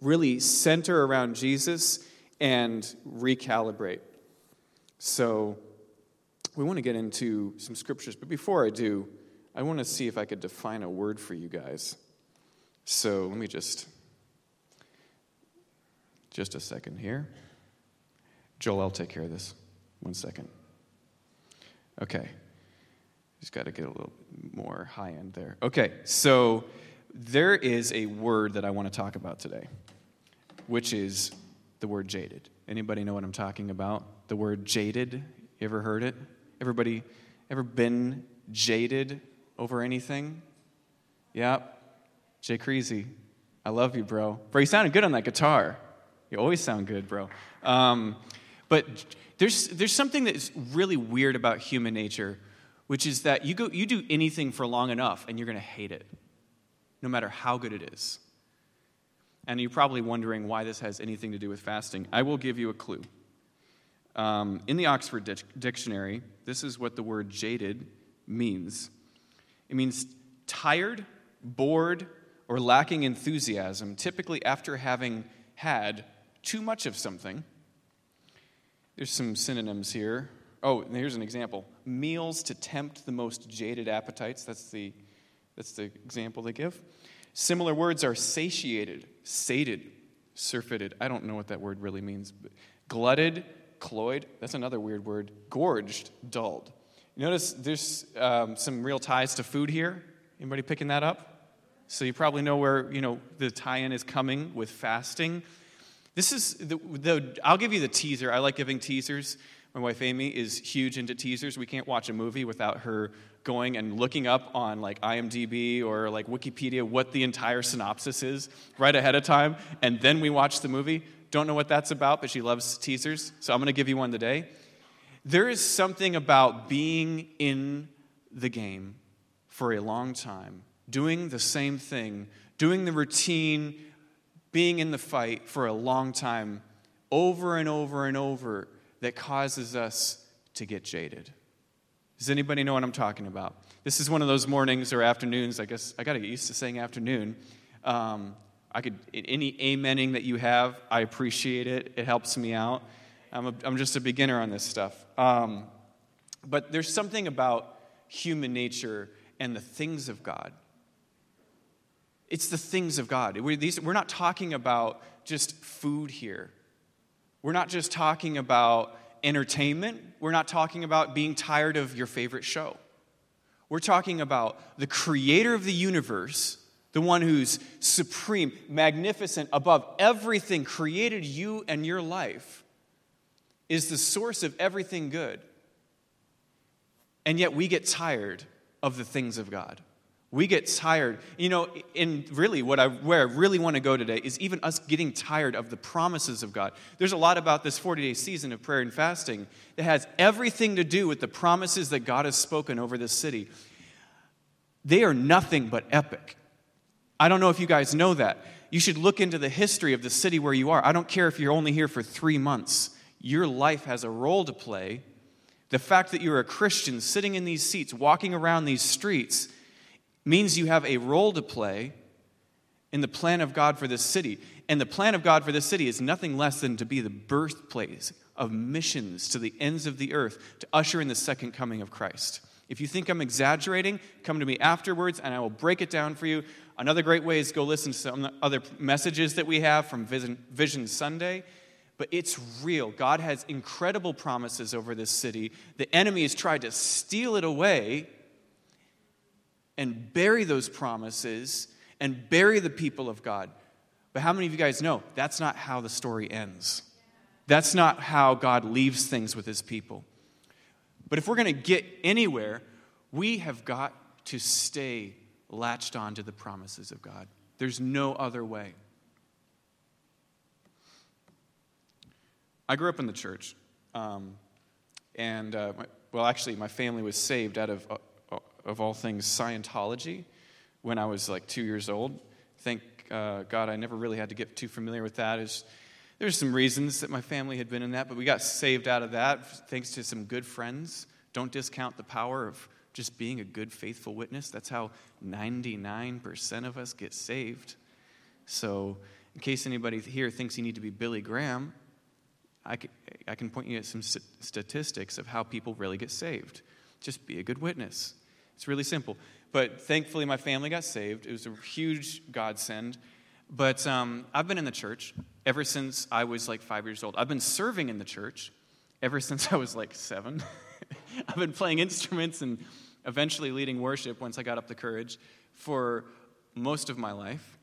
really center around Jesus and recalibrate. So, we want to get into some scriptures, but before I do, I want to see if I could define a word for you guys. So, let me just just a second here. Joel, I'll take care of this. One second. Okay. Just got to get a little more high end there. Okay, so there is a word that I want to talk about today, which is the word jaded. Anybody know what I'm talking about? The word jaded. You ever heard it? Everybody ever been jaded over anything? Yeah. Jay Creasy. I love you, bro. Bro, you sounded good on that guitar. You always sound good, bro. Um, but there's, there's something that's really weird about human nature, which is that you, go, you do anything for long enough and you're going to hate it, no matter how good it is. And you're probably wondering why this has anything to do with fasting. I will give you a clue. Um, in the Oxford Dic- Dictionary, this is what the word jaded means it means tired, bored, or lacking enthusiasm, typically after having had too much of something. There's some synonyms here. Oh, here's an example meals to tempt the most jaded appetites. That's the, that's the example they give. Similar words are satiated, sated, surfeited. I don't know what that word really means. But Glutted, cloyed. That's another weird word. Gorged, dulled. Notice there's um, some real ties to food here. Anybody picking that up? So you probably know where you know the tie-in is coming with fasting. This is the, the I'll give you the teaser. I like giving teasers. My wife Amy is huge into teasers. We can't watch a movie without her going and looking up on like IMDb or like Wikipedia what the entire synopsis is right ahead of time, and then we watch the movie. Don't know what that's about, but she loves teasers. So I'm going to give you one today. There is something about being in the game for a long time doing the same thing, doing the routine, being in the fight for a long time, over and over and over, that causes us to get jaded. Does anybody know what I'm talking about? This is one of those mornings or afternoons, I guess I got to get used to saying afternoon. Um, I could, any amening that you have, I appreciate it. It helps me out. I'm, a, I'm just a beginner on this stuff. Um, but there's something about human nature and the things of God it's the things of God. We're, these, we're not talking about just food here. We're not just talking about entertainment. We're not talking about being tired of your favorite show. We're talking about the creator of the universe, the one who's supreme, magnificent, above everything, created you and your life, is the source of everything good. And yet we get tired of the things of God. We get tired. You know, and really, what I, where I really want to go today is even us getting tired of the promises of God. There's a lot about this 40 day season of prayer and fasting that has everything to do with the promises that God has spoken over this city. They are nothing but epic. I don't know if you guys know that. You should look into the history of the city where you are. I don't care if you're only here for three months, your life has a role to play. The fact that you're a Christian sitting in these seats, walking around these streets, means you have a role to play in the plan of God for this city. And the plan of God for this city is nothing less than to be the birthplace of missions to the ends of the earth to usher in the second coming of Christ. If you think I'm exaggerating, come to me afterwards and I will break it down for you. Another great way is go listen to some other messages that we have from Vision, Sunday. But it's real. God has incredible promises over this city. The enemy has tried to steal it away and bury those promises and bury the people of God. But how many of you guys know that's not how the story ends? That's not how God leaves things with his people. But if we're going to get anywhere, we have got to stay latched on to the promises of God. There's no other way. I grew up in the church. Um, and, uh, my, well, actually, my family was saved out of uh, of all things, Scientology when I was like two years old. Thank uh, God I never really had to get too familiar with that. Is there's some reasons that my family had been in that, but we got saved out of that thanks to some good friends. Don't discount the power of just being a good, faithful witness. That's how 99% of us get saved. So in case anybody here thinks you need to be Billy Graham, I can, I can point you at some statistics of how people really get saved. Just be a good witness. It's really simple. But thankfully, my family got saved. It was a huge godsend. But um, I've been in the church ever since I was like five years old. I've been serving in the church ever since I was like seven. I've been playing instruments and eventually leading worship once I got up the courage for most of my life.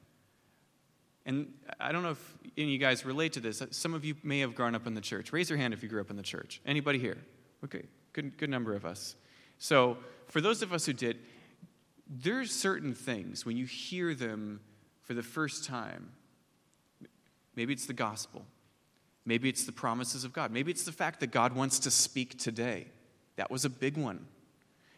And I don't know if any of you guys relate to this. Some of you may have grown up in the church. Raise your hand if you grew up in the church. Anybody here? Okay, good, good number of us. So, for those of us who did, there's certain things when you hear them for the first time. Maybe it's the gospel. Maybe it's the promises of God. Maybe it's the fact that God wants to speak today. That was a big one.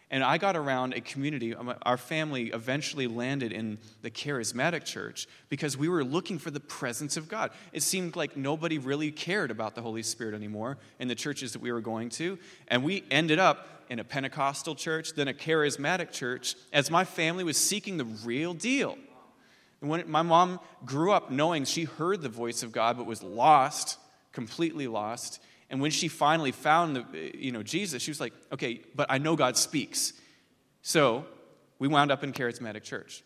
And I got around a community. Um, our family eventually landed in the charismatic church because we were looking for the presence of God. It seemed like nobody really cared about the Holy Spirit anymore in the churches that we were going to. And we ended up in a Pentecostal church, then a charismatic church, as my family was seeking the real deal. And when my mom grew up knowing she heard the voice of God but was lost, completely lost, and when she finally found the, you know, Jesus, she was like, okay, but I know God speaks. So we wound up in charismatic church.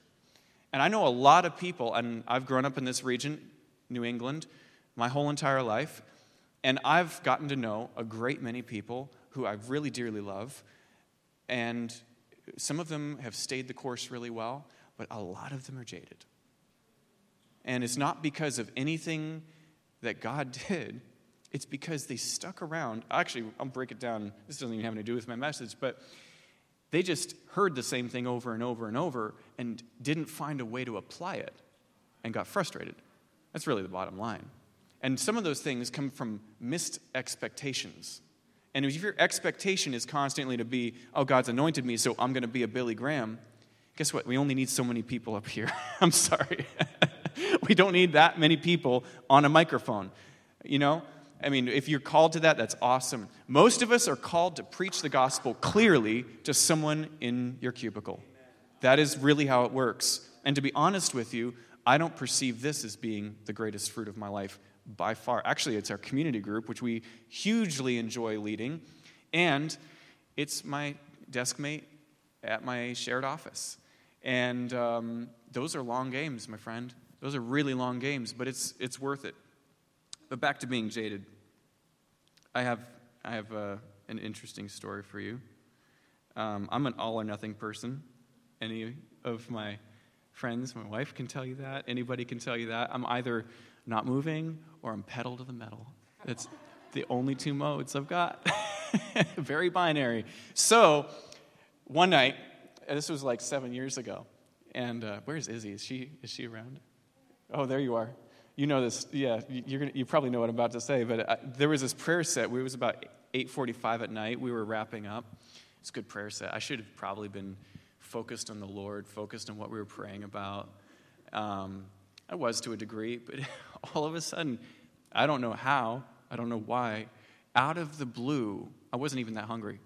And I know a lot of people, and I've grown up in this region, New England, my whole entire life, and I've gotten to know a great many people who I really dearly love. And some of them have stayed the course really well, but a lot of them are jaded. And it's not because of anything that God did, it's because they stuck around. Actually, I'll break it down. This doesn't even have anything to do with my message, but they just heard the same thing over and over and over and didn't find a way to apply it and got frustrated. That's really the bottom line. And some of those things come from missed expectations. And if your expectation is constantly to be, oh, God's anointed me, so I'm going to be a Billy Graham, guess what? We only need so many people up here. I'm sorry. we don't need that many people on a microphone. You know, I mean, if you're called to that, that's awesome. Most of us are called to preach the gospel clearly to someone in your cubicle. That is really how it works. And to be honest with you, I don't perceive this as being the greatest fruit of my life by far. Actually, it's our community group, which we hugely enjoy leading, and it's my desk mate at my shared office. And um, those are long games, my friend. Those are really long games, but it's, it's worth it. But back to being jaded. I have, I have uh, an interesting story for you. Um, I'm an all or nothing person. Any of my friends, my wife can tell you that. Anybody can tell you that. I'm either not moving or I'm pedal to the metal. That's the only two modes I've got. Very binary. So, one night, this was like seven years ago, and uh, where's Izzy? Is she is she around? Oh, there you are. You know this. Yeah, gonna, you probably know what I'm about to say. But uh, there was this prayer set. It was about 8:45 at night. We were wrapping up. It's a good prayer set. I should have probably been focused on the Lord, focused on what we were praying about. Um, I was to a degree, but all of a sudden, I don't know how, I don't know why, out of the blue, I wasn't even that hungry.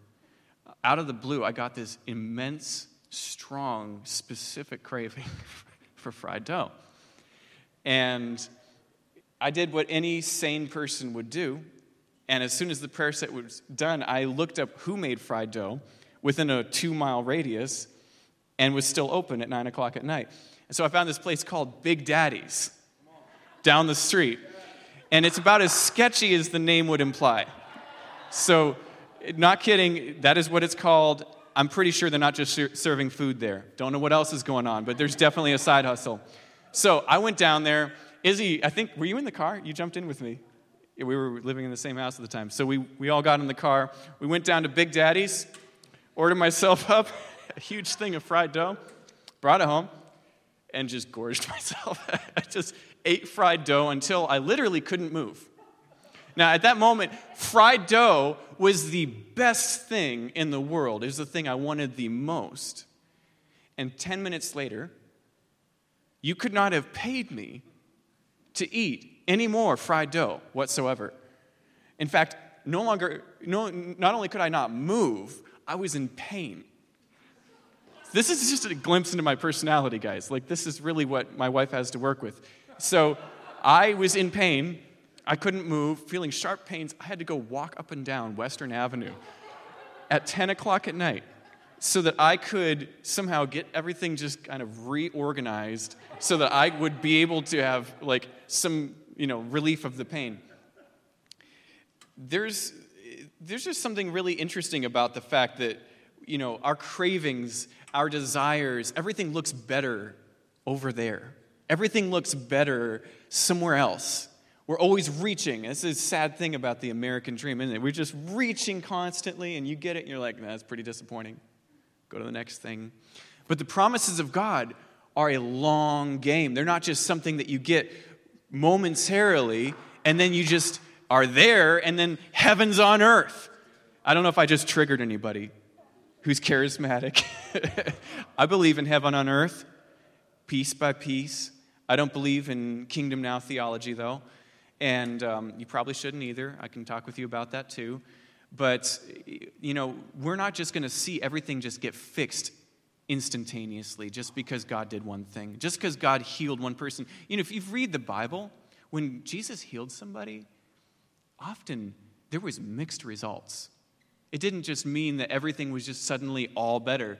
Out of the blue, I got this immense, strong, specific craving for fried dough. And I did what any sane person would do. And as soon as the prayer set was done, I looked up who made fried dough within a two mile radius and was still open at nine o'clock at night. And so I found this place called Big Daddy's down the street. And it's about as sketchy as the name would imply. So, not kidding, that is what it's called. I'm pretty sure they're not just serving food there. Don't know what else is going on, but there's definitely a side hustle. So, I went down there. Izzy, I think, were you in the car? You jumped in with me. We were living in the same house at the time. So, we, we all got in the car. We went down to Big Daddy's, ordered myself up a huge thing of fried dough, brought it home, and just gorged myself. I just ate fried dough until I literally couldn't move. Now, at that moment, fried dough was the best thing in the world. It was the thing I wanted the most. And 10 minutes later, you could not have paid me to eat any more fried dough whatsoever. In fact, no longer, no, not only could I not move, I was in pain. This is just a glimpse into my personality, guys. Like, this is really what my wife has to work with. So I was in pain. I couldn't move, feeling sharp pains. I had to go walk up and down Western Avenue at 10 o'clock at night so that I could somehow get everything just kind of reorganized so that I would be able to have like some, you know, relief of the pain. There's, there's just something really interesting about the fact that, you know, our cravings, our desires, everything looks better over there. Everything looks better somewhere else. We're always reaching. This is a sad thing about the American dream, isn't it? We're just reaching constantly, and you get it, and you're like, that's pretty disappointing. Go to the next thing. But the promises of God are a long game. They're not just something that you get momentarily, and then you just are there, and then heaven's on earth. I don't know if I just triggered anybody who's charismatic. I believe in heaven on earth, piece by piece. I don't believe in kingdom now theology, though. And um, you probably shouldn't either. I can talk with you about that too. But, you know, we're not just going to see everything just get fixed instantaneously just because God did one thing, just because God healed one person. You know, if you read the Bible, when Jesus healed somebody, often there was mixed results. It didn't just mean that everything was just suddenly all better.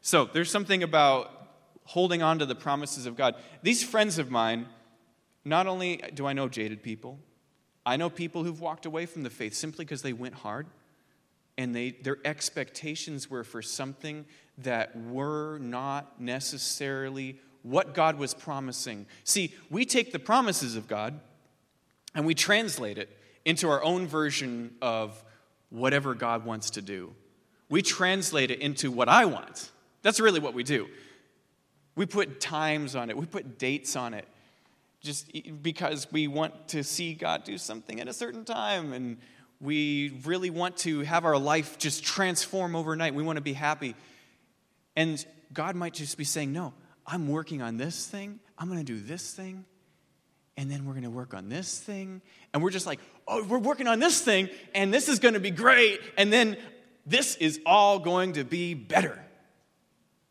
So there's something about holding on to the promises of God. These friends of mine, not only do I know jaded people, I know people who've walked away from the faith simply because they went hard and they, their expectations were for something that were not necessarily what God was promising. See, we take the promises of God and we translate it into our own version of whatever God wants to do. We translate it into what I want. That's really what we do. We put times on it, we put dates on it just because we want to see God do something at a certain time and we really want to have our life just transform overnight. We want to be happy. And God might just be saying, No, I'm working on this thing. I'm going to do this thing. And then we're going to work on this thing. And we're just like, Oh, we're working on this thing. And this is going to be great. And then this is all going to be better.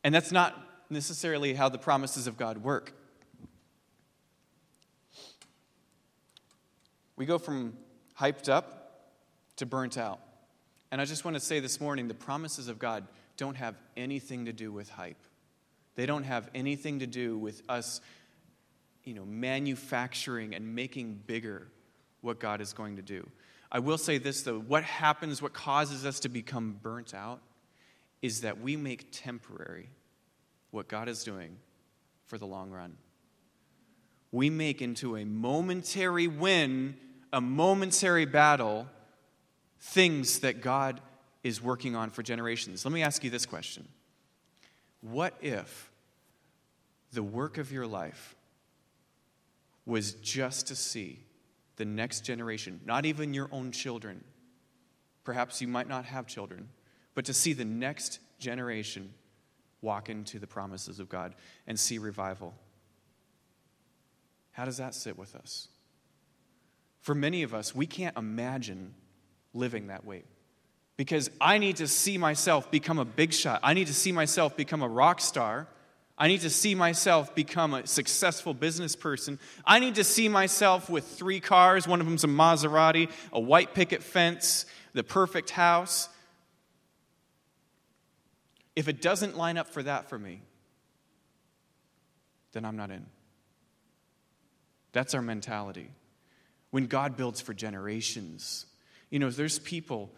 And that's not necessarily how the promises of God work. We go from hyped up to burnt out. And I just want to say this morning the promises of God don't have anything to do with hype. They don't have anything to do with us, you know, manufacturing and making bigger what God is going to do. I will say this though, what happens, what causes us to become burnt out is that we make temporary what God is doing for the long run we make into a momentary win, a momentary battle, things that God is working on for generations. Let me ask you this question What if the work of your life was just to see the next generation, not even your own children? Perhaps you might not have children, but to see the next generation walk into the promises of God and see revival. How does that sit with us? For many of us, we can't imagine living that way. Because I need to see myself become a big shot. I need to see myself become a rock star. I need to see myself become a successful business person. I need to see myself with three cars. One of them's a Maserati, a white picket fence, the perfect house. If it doesn't line up for that for me, then I'm not in. That's our mentality. When God builds for generations, you know, there's people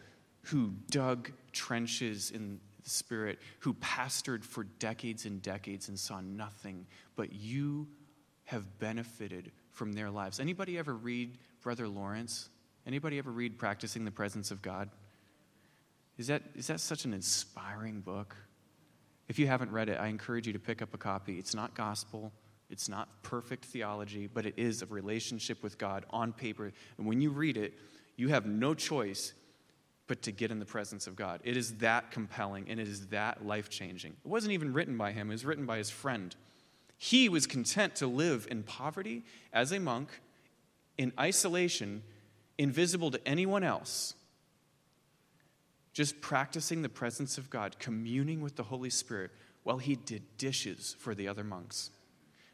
who dug trenches in the Spirit, who pastored for decades and decades and saw nothing, but you have benefited from their lives. Anybody ever read Brother Lawrence? Anybody ever read Practicing the Presence of God? Is that, is that such an inspiring book? If you haven't read it, I encourage you to pick up a copy. It's not gospel, it's not perfect theology, but it is a relationship with God on paper. And when you read it, you have no choice but to get in the presence of God. It is that compelling and it is that life changing. It wasn't even written by him, it was written by his friend. He was content to live in poverty as a monk, in isolation, invisible to anyone else, just practicing the presence of God, communing with the Holy Spirit while he did dishes for the other monks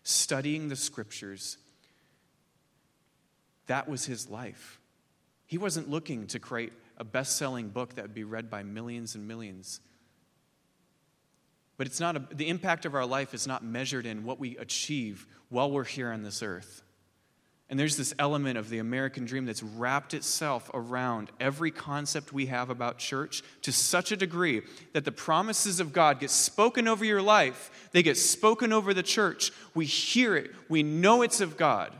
studying the scriptures, that was his life. He wasn't looking to create a best selling book that would be read by millions and millions. But it's not a, the impact of our life is not measured in what we achieve while we're here on this earth. And there's this element of the American dream that's wrapped itself around every concept we have about church to such a degree that the promises of God get spoken over your life, they get spoken over the church. We hear it, we know it's of God.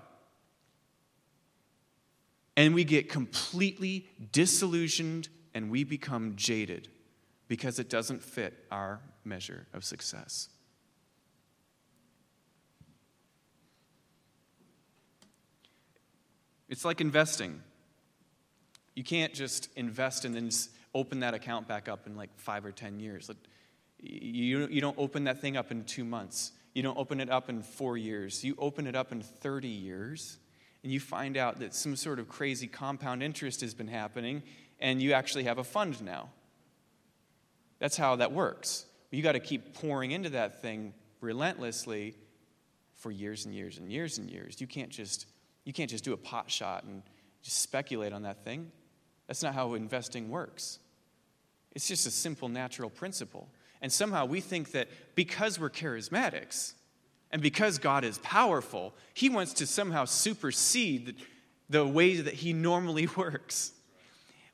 And we get completely disillusioned and we become jaded because it doesn't fit our measure of success. It's like investing. You can't just invest and then open that account back up in like five or 10 years. You, you don't open that thing up in two months. You don't open it up in four years. You open it up in 30 years, and you find out that some sort of crazy compound interest has been happening, and you actually have a fund now. That's how that works. You got to keep pouring into that thing relentlessly for years and years and years and years. You can't just you can't just do a pot shot and just speculate on that thing. That's not how investing works. It's just a simple natural principle. And somehow we think that because we're charismatics and because God is powerful, He wants to somehow supersede the way that He normally works.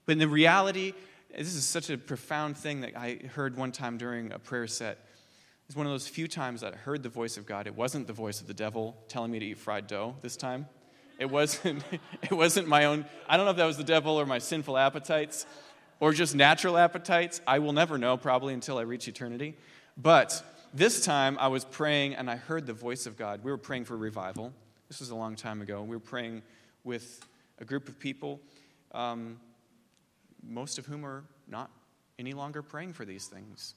But in the reality, this is such a profound thing that I heard one time during a prayer set. It's one of those few times that I heard the voice of God. It wasn't the voice of the devil telling me to eat fried dough this time. It wasn't, it wasn't my own, I don't know if that was the devil or my sinful appetites or just natural appetites. I will never know, probably until I reach eternity. But this time I was praying and I heard the voice of God. We were praying for revival. This was a long time ago. We were praying with a group of people, um, most of whom are not any longer praying for these things.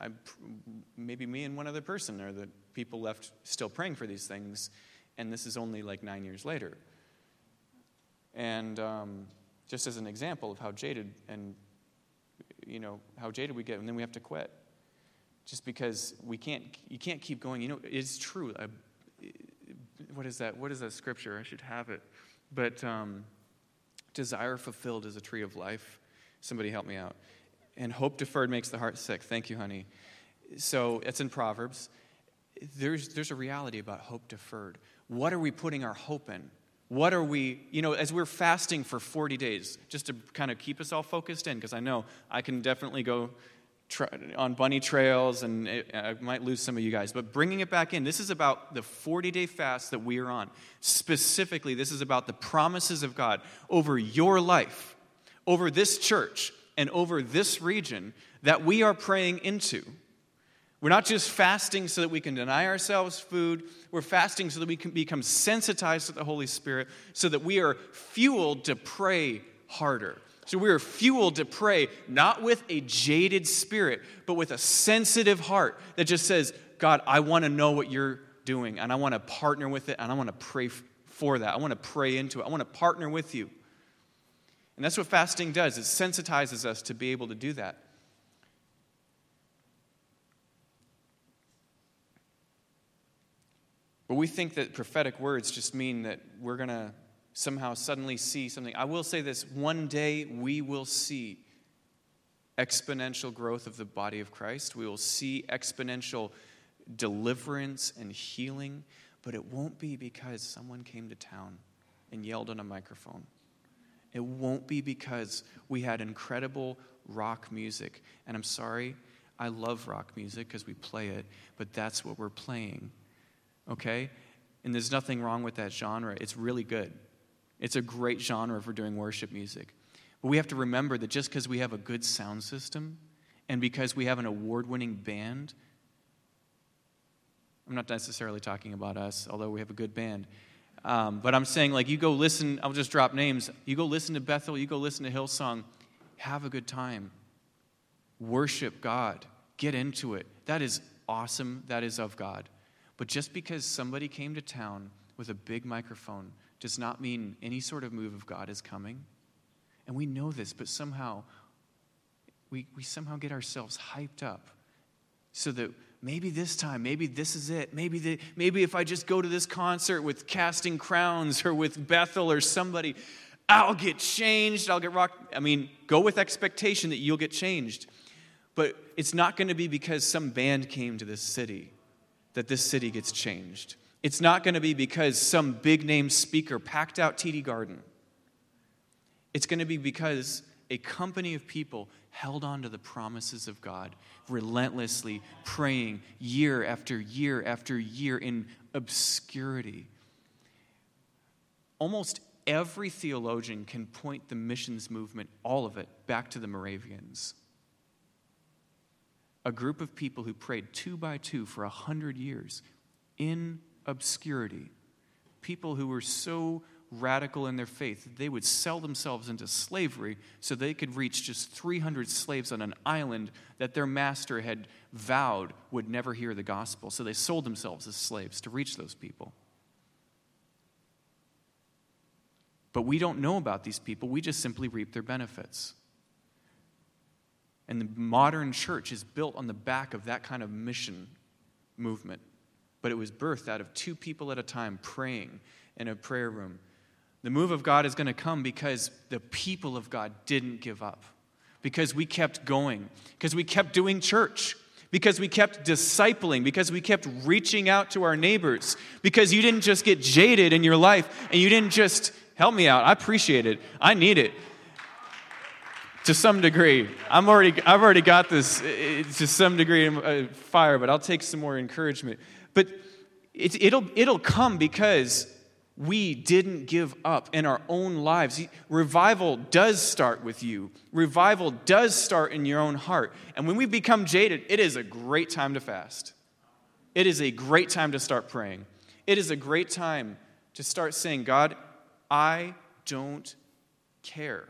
I, maybe me and one other person are the people left still praying for these things and this is only like nine years later. And um, just as an example of how jaded and you know how jaded we get, and then we have to quit, just because we can't. You can't keep going. You know, it's true. I, what is that? What is that scripture? I should have it. But um, desire fulfilled is a tree of life. Somebody help me out. And hope deferred makes the heart sick. Thank you, honey. So it's in Proverbs. There's, there's a reality about hope deferred what are we putting our hope in? What are we, you know, as we're fasting for 40 days, just to kind of keep us all focused in, because I know I can definitely go on bunny trails and it, I might lose some of you guys, but bringing it back in, this is about the 40 day fast that we are on. Specifically, this is about the promises of God over your life, over this church, and over this region that we are praying into. We're not just fasting so that we can deny ourselves food. We're fasting so that we can become sensitized to the Holy Spirit, so that we are fueled to pray harder. So we are fueled to pray not with a jaded spirit, but with a sensitive heart that just says, God, I want to know what you're doing, and I want to partner with it, and I want to pray for that. I want to pray into it. I want to partner with you. And that's what fasting does it sensitizes us to be able to do that. But we think that prophetic words just mean that we're going to somehow suddenly see something. I will say this one day we will see exponential growth of the body of Christ. We will see exponential deliverance and healing, but it won't be because someone came to town and yelled on a microphone. It won't be because we had incredible rock music. And I'm sorry, I love rock music because we play it, but that's what we're playing okay? And there's nothing wrong with that genre. It's really good. It's a great genre for doing worship music. But we have to remember that just because we have a good sound system and because we have an award winning band, I'm not necessarily talking about us, although we have a good band. Um, but I'm saying, like, you go listen, I'll just drop names. You go listen to Bethel, you go listen to Hillsong, have a good time. Worship God, get into it. That is awesome, that is of God. But just because somebody came to town with a big microphone does not mean any sort of move of God is coming. And we know this, but somehow we, we somehow get ourselves hyped up so that maybe this time, maybe this is it. Maybe, the, maybe if I just go to this concert with Casting Crowns or with Bethel or somebody, I'll get changed. I'll get rocked. I mean, go with expectation that you'll get changed. But it's not going to be because some band came to this city that this city gets changed. It's not going to be because some big name speaker packed out TD Garden. It's going to be because a company of people held on to the promises of God, relentlessly praying year after year after year in obscurity. Almost every theologian can point the missions movement, all of it, back to the Moravians. A group of people who prayed two by two for a hundred years in obscurity. People who were so radical in their faith that they would sell themselves into slavery so they could reach just 300 slaves on an island that their master had vowed would never hear the gospel. So they sold themselves as slaves to reach those people. But we don't know about these people, we just simply reap their benefits. And the modern church is built on the back of that kind of mission movement. But it was birthed out of two people at a time praying in a prayer room. The move of God is going to come because the people of God didn't give up, because we kept going, because we kept doing church, because we kept discipling, because we kept reaching out to our neighbors, because you didn't just get jaded in your life and you didn't just help me out. I appreciate it. I need it to some degree. I'm already, I've already got this uh, to some degree of uh, fire, but I'll take some more encouragement. But it, it'll, it'll come because we didn't give up in our own lives. Revival does start with you, revival does start in your own heart. And when we become jaded, it is a great time to fast. It is a great time to start praying. It is a great time to start saying, God, I don't care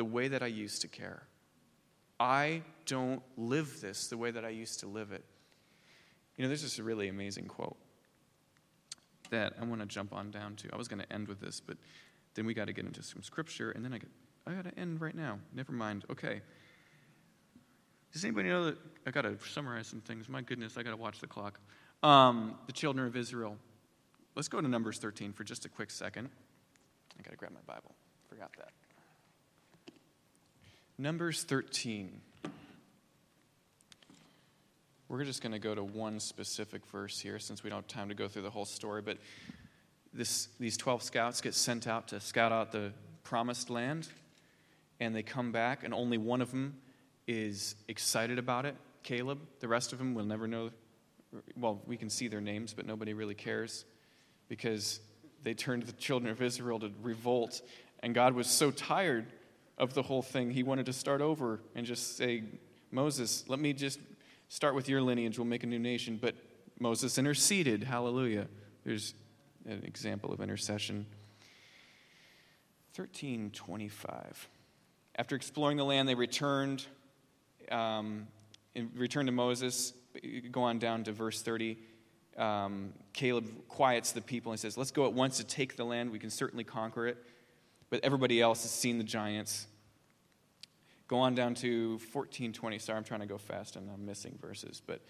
the way that I used to care. I don't live this the way that I used to live it. You know, there's just a really amazing quote that I want to jump on down to. I was going to end with this, but then we got to get into some scripture, and then I got, I got to end right now. Never mind. Okay. Does anybody know that I got to summarize some things? My goodness, I got to watch the clock. Um, the children of Israel. Let's go to Numbers 13 for just a quick second. I got to grab my Bible. Forgot that. Numbers 13. We're just going to go to one specific verse here since we don't have time to go through the whole story. But this, these 12 scouts get sent out to scout out the promised land, and they come back, and only one of them is excited about it Caleb. The rest of them will never know. Well, we can see their names, but nobody really cares because they turned the children of Israel to revolt, and God was so tired of the whole thing, he wanted to start over and just say, Moses, let me just start with your lineage, we'll make a new nation. But Moses interceded. Hallelujah. There's an example of intercession. 1325. After exploring the land, they returned, um, returned to Moses. Go on down to verse 30. Um, Caleb quiets the people and says, Let's go at once to take the land. We can certainly conquer it. But everybody else has seen the giants. Go on down to 1420. Sorry, I'm trying to go fast and I'm missing verses. But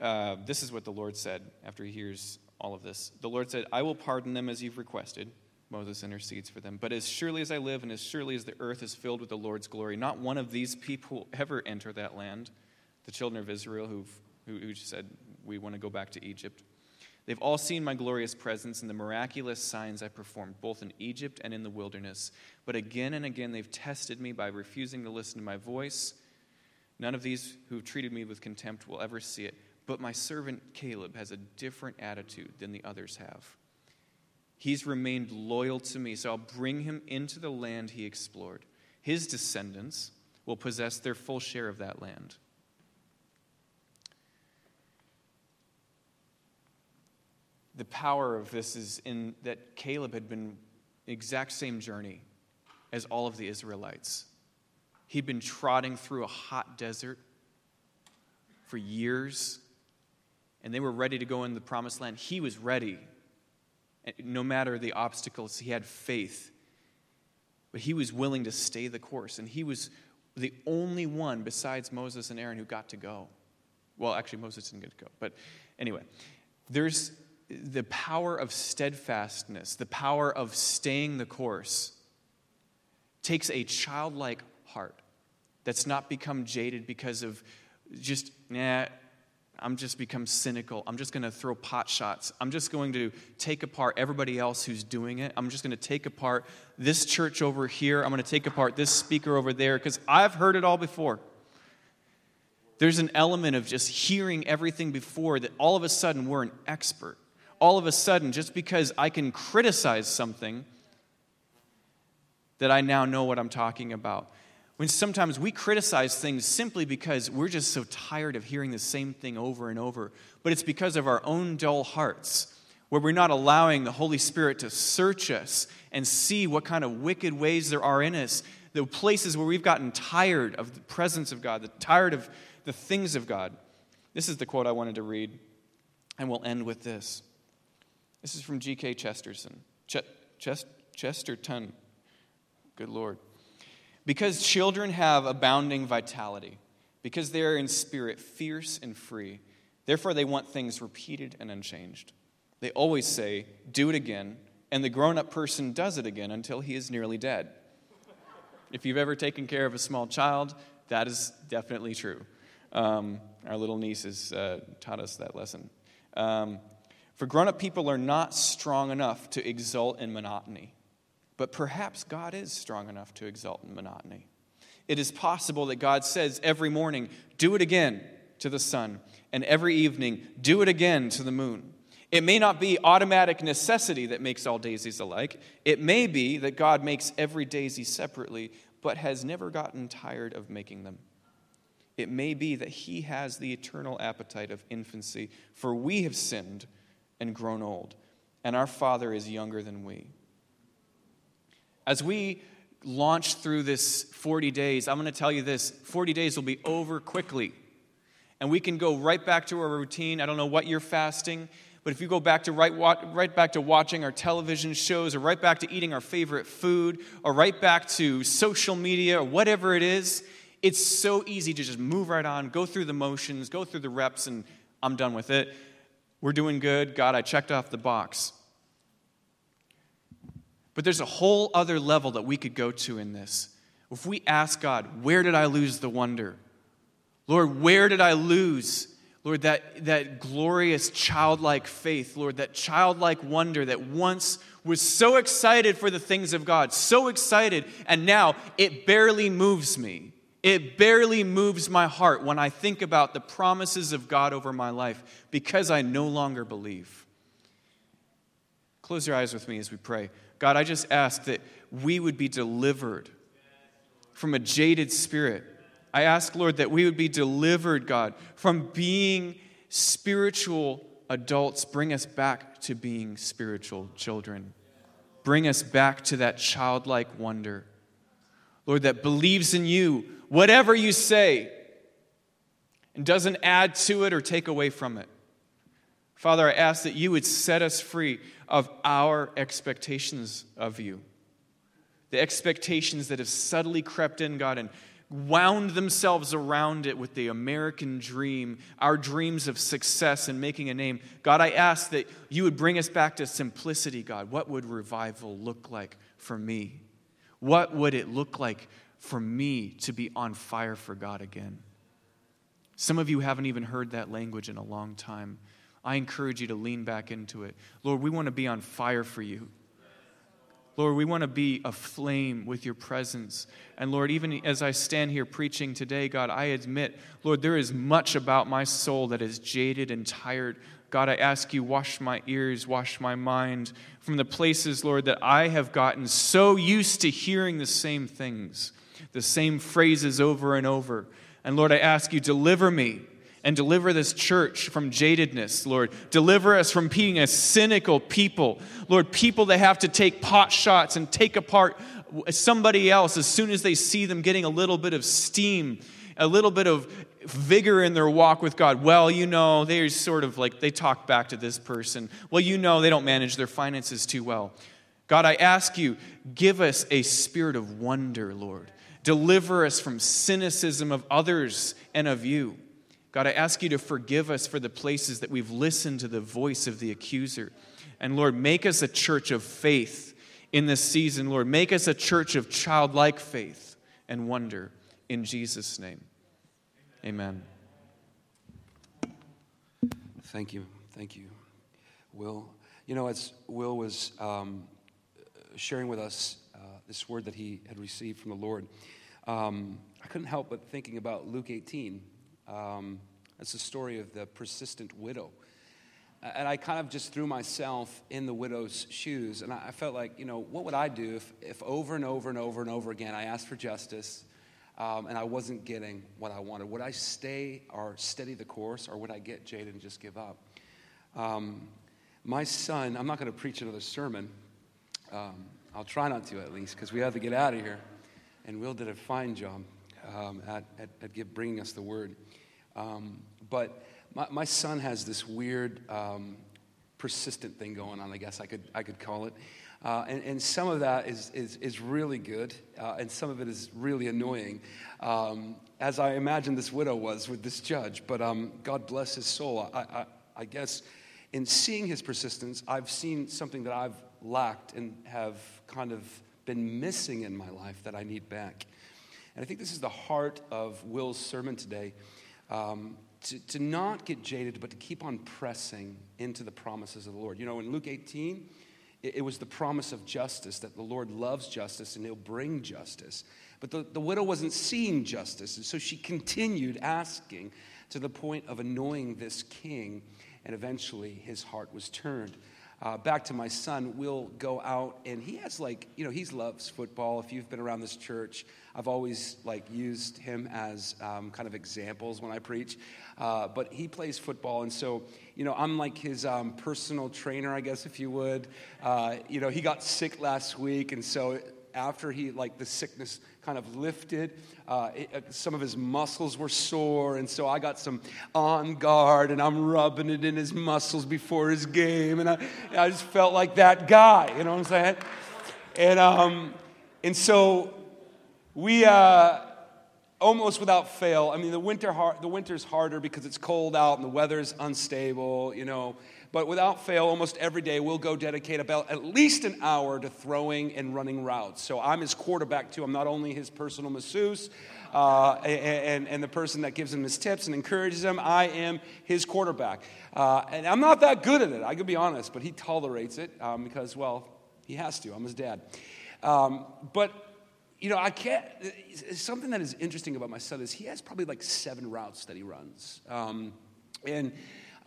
uh, this is what the Lord said after he hears all of this. The Lord said, I will pardon them as you've requested. Moses intercedes for them. But as surely as I live and as surely as the earth is filled with the Lord's glory, not one of these people ever enter that land. The children of Israel who've, who, who said, We want to go back to Egypt. They've all seen my glorious presence and the miraculous signs I performed, both in Egypt and in the wilderness. But again and again, they've tested me by refusing to listen to my voice. None of these who've treated me with contempt will ever see it. But my servant Caleb has a different attitude than the others have. He's remained loyal to me, so I'll bring him into the land he explored. His descendants will possess their full share of that land. The power of this is in that Caleb had been the exact same journey as all of the Israelites. He'd been trotting through a hot desert for years, and they were ready to go in the promised land. He was ready. Eh, no matter the obstacles, he had faith. But he was willing to stay the course, and he was the only one besides Moses and Aaron who got to go. Well, actually, Moses didn't get to go. But anyway, there's the power of steadfastness, the power of staying the course, takes a childlike heart that's not become jaded because of just, nah, I'm just become cynical. I'm just going to throw pot shots. I'm just going to take apart everybody else who's doing it. I'm just going to take apart this church over here. I'm going to take apart this speaker over there because I've heard it all before. There's an element of just hearing everything before that all of a sudden we're an expert. All of a sudden, just because I can criticize something, that I now know what I'm talking about when sometimes we criticize things simply because we're just so tired of hearing the same thing over and over, but it's because of our own dull hearts, where we're not allowing the Holy Spirit to search us and see what kind of wicked ways there are in us, the places where we've gotten tired of the presence of God, the tired of the things of God. This is the quote I wanted to read, and we'll end with this. This is from G.K. Chesterton. Ch- Chest- Chesterton. Good Lord. Because children have abounding vitality, because they are in spirit fierce and free, therefore they want things repeated and unchanged. They always say, Do it again, and the grown up person does it again until he is nearly dead. If you've ever taken care of a small child, that is definitely true. Um, our little nieces uh, taught us that lesson. Um, for grown up people are not strong enough to exult in monotony. But perhaps God is strong enough to exult in monotony. It is possible that God says every morning, do it again to the sun, and every evening, do it again to the moon. It may not be automatic necessity that makes all daisies alike. It may be that God makes every daisy separately, but has never gotten tired of making them. It may be that He has the eternal appetite of infancy, for we have sinned and grown old, and our Father is younger than we. As we launch through this 40 days, I'm going to tell you this 40 days will be over quickly. And we can go right back to our routine. I don't know what you're fasting, but if you go back to right, right back to watching our television shows, or right back to eating our favorite food, or right back to social media, or whatever it is, it's so easy to just move right on, go through the motions, go through the reps, and I'm done with it. We're doing good. God, I checked off the box. But there's a whole other level that we could go to in this. If we ask God, where did I lose the wonder? Lord, where did I lose? Lord, that, that glorious childlike faith, Lord, that childlike wonder that once was so excited for the things of God, so excited, and now it barely moves me. It barely moves my heart when I think about the promises of God over my life because I no longer believe. Close your eyes with me as we pray. God, I just ask that we would be delivered from a jaded spirit. I ask, Lord, that we would be delivered, God, from being spiritual adults. Bring us back to being spiritual children. Bring us back to that childlike wonder. Lord, that believes in you, whatever you say, and doesn't add to it or take away from it. Father, I ask that you would set us free of our expectations of you. The expectations that have subtly crept in, God, and wound themselves around it with the American dream, our dreams of success and making a name. God, I ask that you would bring us back to simplicity, God. What would revival look like for me? What would it look like for me to be on fire for God again? Some of you haven't even heard that language in a long time. I encourage you to lean back into it. Lord, we want to be on fire for you. Lord, we want to be aflame with your presence. And Lord, even as I stand here preaching today, God, I admit, Lord, there is much about my soul that is jaded and tired. God, I ask you, wash my ears, wash my mind from the places, Lord, that I have gotten so used to hearing the same things, the same phrases over and over. And Lord, I ask you, deliver me and deliver this church from jadedness, Lord. Deliver us from being a cynical people, Lord, people that have to take pot shots and take apart somebody else as soon as they see them getting a little bit of steam, a little bit of vigor in their walk with God. Well, you know, they're sort of like, they talk back to this person. Well, you know, they don't manage their finances too well. God, I ask you, give us a spirit of wonder, Lord. Deliver us from cynicism of others and of you. God, I ask you to forgive us for the places that we've listened to the voice of the accuser. And Lord, make us a church of faith in this season. Lord, make us a church of childlike faith and wonder in Jesus' name. Amen. Thank you. Thank you, Will. You know, as Will was um, sharing with us this word that he had received from the Lord, um, I couldn't help but thinking about Luke 18. Um, that's the story of the persistent widow. And I kind of just threw myself in the widow's shoes. And I felt like, you know, what would I do if, if over and over and over and over again I asked for justice um, and I wasn't getting what I wanted? Would I stay or steady the course or would I get jaded and just give up? Um, my son, I'm not going to preach another sermon. Um, I'll try not to at least because we have to get out of here. And Will did a fine job um, at, at, at bringing us the word. Um, but my, my, son has this weird, um, persistent thing going on, I guess I could, I could call it. Uh, and, and, some of that is, is, is really good, uh, and some of it is really annoying, um, as I imagine this widow was with this judge. But um, God bless his soul. I, I, I, guess in seeing his persistence, I've seen something that I've lacked and have kind of been missing in my life that I need back. And I think this is the heart of Will's sermon today. Um, to, to not get jaded, but to keep on pressing into the promises of the Lord. You know, in Luke 18, it, it was the promise of justice that the Lord loves justice and he'll bring justice. But the, the widow wasn't seeing justice, and so she continued asking to the point of annoying this king, and eventually his heart was turned uh, back to my son, we'll go out and he has like, you know, he loves football. If you've been around this church, I've always like used him as um, kind of examples when I preach. Uh, but he plays football, and so you know, I'm like his um, personal trainer, I guess, if you would. Uh, you know, he got sick last week, and so after he like the sickness kind of lifted. Uh, it, uh, some of his muscles were sore, and so I got some on guard, and I'm rubbing it in his muscles before his game, and I, I just felt like that guy. You know what I'm saying? And um, and so we. Uh, almost without fail. I mean, the winter hard, the winter's harder because it's cold out and the weather's unstable, you know. But without fail, almost every day we'll go dedicate about at least an hour to throwing and running routes. So I'm his quarterback too. I'm not only his personal masseuse uh, and, and the person that gives him his tips and encourages him, I am his quarterback. Uh, and I'm not that good at it, I could be honest, but he tolerates it um, because, well, he has to. I'm his dad. Um, but you know, I can't. Something that is interesting about my son is he has probably like seven routes that he runs. Um, and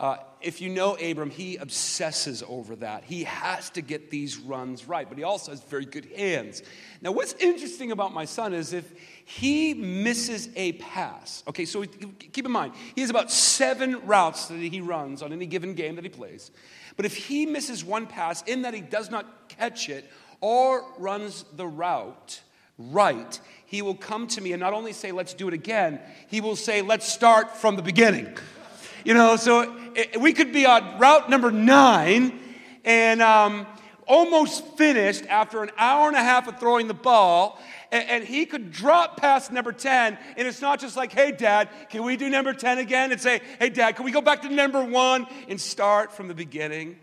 uh, if you know Abram, he obsesses over that. He has to get these runs right, but he also has very good hands. Now, what's interesting about my son is if he misses a pass, okay, so keep in mind, he has about seven routes that he runs on any given game that he plays. But if he misses one pass in that he does not catch it or runs the route right, he will come to me and not only say, let's do it again, he will say, let's start from the beginning. You know, so it, we could be on route number nine and um, almost finished after an hour and a half of throwing the ball. And, and, he could drop past number 10. And it's not just like, hey, dad, can we do number 10 again? And say, hey, dad, can we go back to number one and start from the beginning?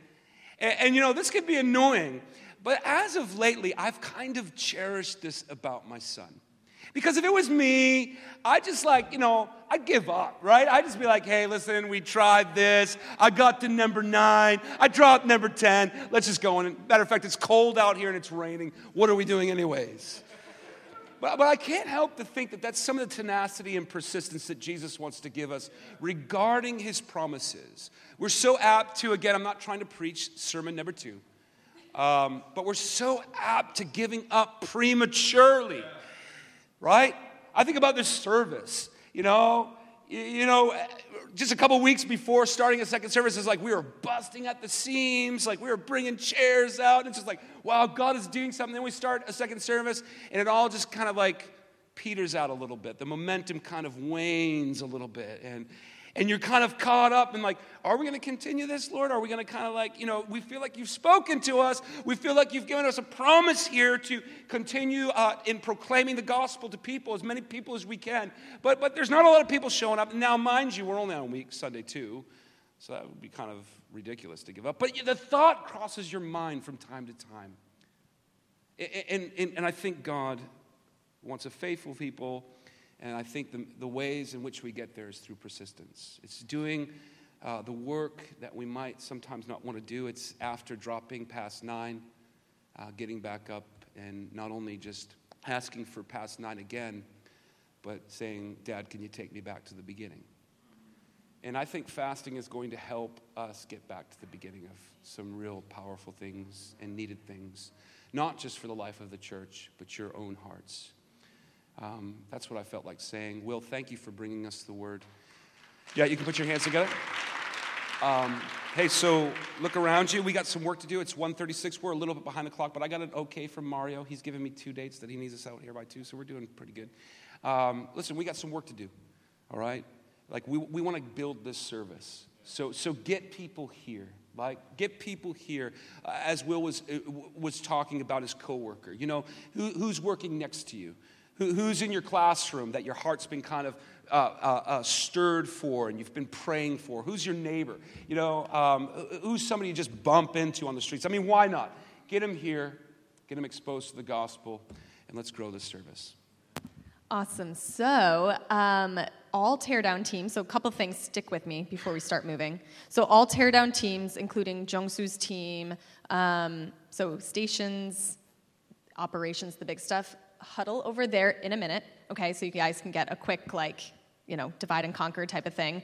And, and you know, this could be annoying. But as of lately, I've kind of cherished this about my son. Because if it was me, I'd just like, you know, I'd give up, right? I'd just be like, hey, listen, we tried this. I got to number nine. I dropped number 10. Let's just go on. Matter of fact, it's cold out here and it's raining. What are we doing, anyways? But, but I can't help to think that that's some of the tenacity and persistence that Jesus wants to give us regarding his promises. We're so apt to, again, I'm not trying to preach sermon number two, um, but we're so apt to giving up prematurely right? I think about this service, you know, you know, just a couple weeks before starting a second service, it's like we were busting at the seams, like we were bringing chairs out. And it's just like, wow, God is doing something. Then we start a second service, and it all just kind of like peters out a little bit. The momentum kind of wanes a little bit. And, and you're kind of caught up in like, are we going to continue this, Lord? Are we going to kind of like, you know, we feel like you've spoken to us. We feel like you've given us a promise here to continue uh, in proclaiming the gospel to people, as many people as we can. But, but there's not a lot of people showing up. Now, mind you, we're only on week Sunday two, so that would be kind of ridiculous to give up. But the thought crosses your mind from time to time. And, and, and I think God wants a faithful people and I think the, the ways in which we get there is through persistence. It's doing uh, the work that we might sometimes not want to do. It's after dropping past nine, uh, getting back up, and not only just asking for past nine again, but saying, Dad, can you take me back to the beginning? And I think fasting is going to help us get back to the beginning of some real powerful things and needed things, not just for the life of the church, but your own hearts. Um, that's what I felt like saying. Will, thank you for bringing us the word. Yeah, you can put your hands together. Um, hey, so look around you. We got some work to do. It's 1:36. We're a little bit behind the clock, but I got an okay from Mario. He's given me two dates that he needs us out here by two, so we're doing pretty good. Um, listen, we got some work to do. All right, like we, we want to build this service. So so get people here. Like, get people here, uh, as Will was, uh, was talking about his coworker. You know, who, who's working next to you? Who, who's in your classroom that your heart's been kind of uh, uh, uh, stirred for and you've been praying for? Who's your neighbor? You know, um, who's somebody you just bump into on the streets? I mean, why not? Get them here, get them exposed to the gospel, and let's grow this service. Awesome. So, um, all teardown teams, so a couple things stick with me before we start moving. So, all teardown teams, including Jungsu's team, um, so stations, operations, the big stuff, huddle over there in a minute, okay, so you guys can get a quick, like, you know, divide and conquer type of thing.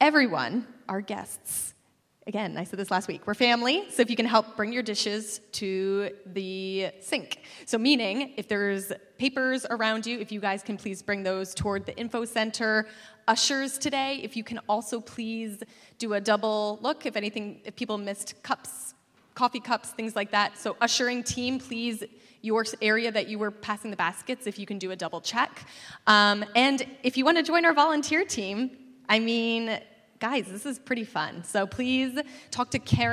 Everyone, our guests, again, I said this last week, we're family, so if you can help bring your dishes to the sink. So, meaning, if there's papers around you, if you guys can please bring those toward the info center. Ushers today, if you can also please do a double look if anything, if people missed cups, coffee cups, things like that. So, ushering team, please your area that you were passing the baskets if you can do a double check. Um, and if you want to join our volunteer team, I mean, guys, this is pretty fun. So please talk to Karen.